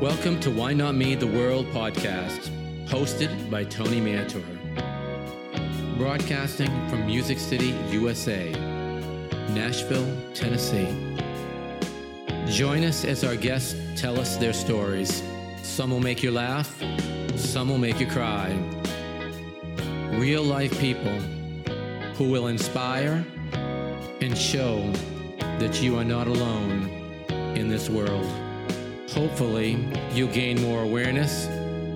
Welcome to Why Not Me, the World podcast, hosted by Tony Mantor. Broadcasting from Music City, USA, Nashville, Tennessee. Join us as our guests tell us their stories. Some will make you laugh, some will make you cry. Real life people who will inspire and show that you are not alone in this world. Hopefully, you'll gain more awareness,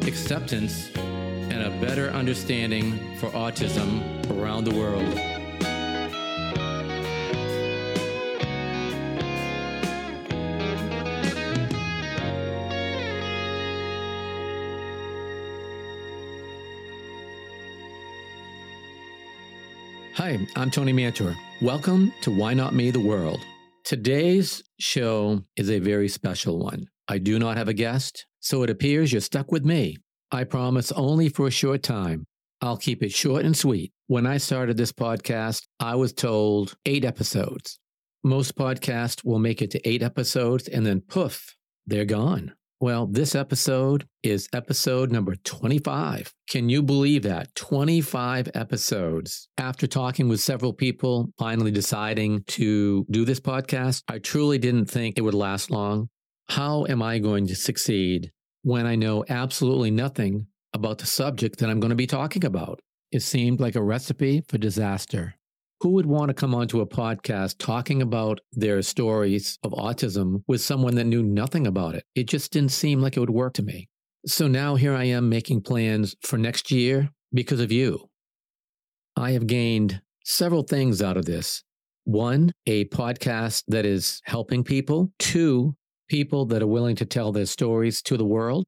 acceptance, and a better understanding for autism around the world. Hi, I'm Tony Mantor. Welcome to Why Not Me, the World. Today's show is a very special one. I do not have a guest, so it appears you're stuck with me. I promise only for a short time. I'll keep it short and sweet. When I started this podcast, I was told eight episodes. Most podcasts will make it to eight episodes and then poof, they're gone. Well, this episode is episode number 25. Can you believe that? 25 episodes. After talking with several people, finally deciding to do this podcast, I truly didn't think it would last long. How am I going to succeed when I know absolutely nothing about the subject that I'm going to be talking about? It seemed like a recipe for disaster. Who would want to come onto a podcast talking about their stories of autism with someone that knew nothing about it? It just didn't seem like it would work to me. So now here I am making plans for next year because of you. I have gained several things out of this. One, a podcast that is helping people. Two, people that are willing to tell their stories to the world.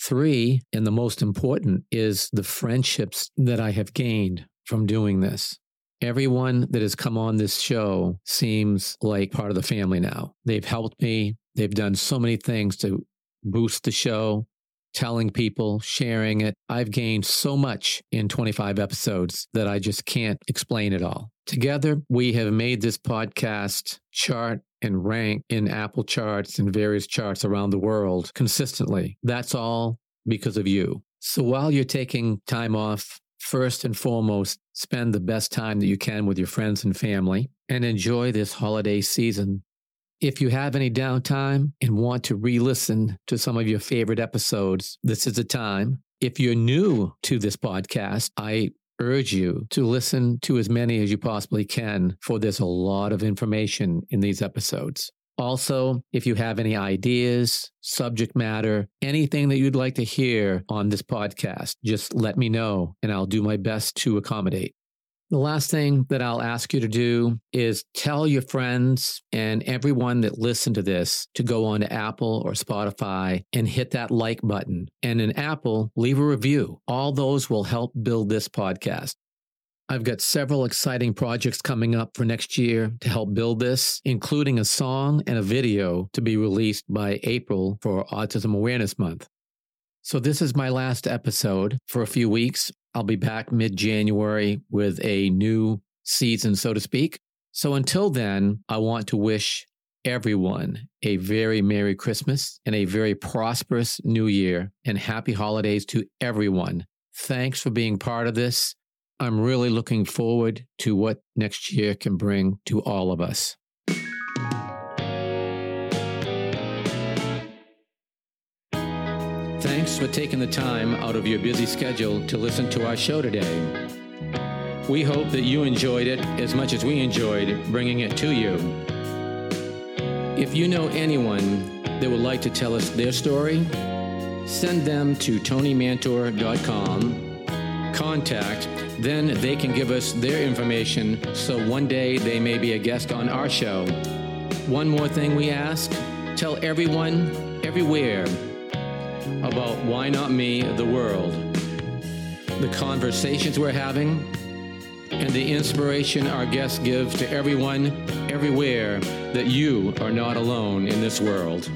Three, and the most important, is the friendships that I have gained from doing this. Everyone that has come on this show seems like part of the family now. They've helped me. They've done so many things to boost the show, telling people, sharing it. I've gained so much in 25 episodes that I just can't explain it all. Together, we have made this podcast chart and rank in Apple charts and various charts around the world consistently. That's all because of you. So while you're taking time off First and foremost, spend the best time that you can with your friends and family and enjoy this holiday season. If you have any downtime and want to re listen to some of your favorite episodes, this is the time. If you're new to this podcast, I urge you to listen to as many as you possibly can, for there's a lot of information in these episodes. Also, if you have any ideas, subject matter, anything that you'd like to hear on this podcast, just let me know and I'll do my best to accommodate. The last thing that I'll ask you to do is tell your friends and everyone that listened to this to go on to Apple or Spotify and hit that like button. And in Apple, leave a review. All those will help build this podcast. I've got several exciting projects coming up for next year to help build this, including a song and a video to be released by April for Autism Awareness Month. So, this is my last episode for a few weeks. I'll be back mid January with a new season, so to speak. So, until then, I want to wish everyone a very Merry Christmas and a very prosperous New Year and happy holidays to everyone. Thanks for being part of this. I'm really looking forward to what next year can bring to all of us. Thanks for taking the time out of your busy schedule to listen to our show today. We hope that you enjoyed it as much as we enjoyed bringing it to you. If you know anyone that would like to tell us their story, send them to tonymantor.com contact, then they can give us their information so one day they may be a guest on our show. One more thing we ask tell everyone, everywhere, about Why Not Me, the world, the conversations we're having, and the inspiration our guests give to everyone, everywhere, that you are not alone in this world.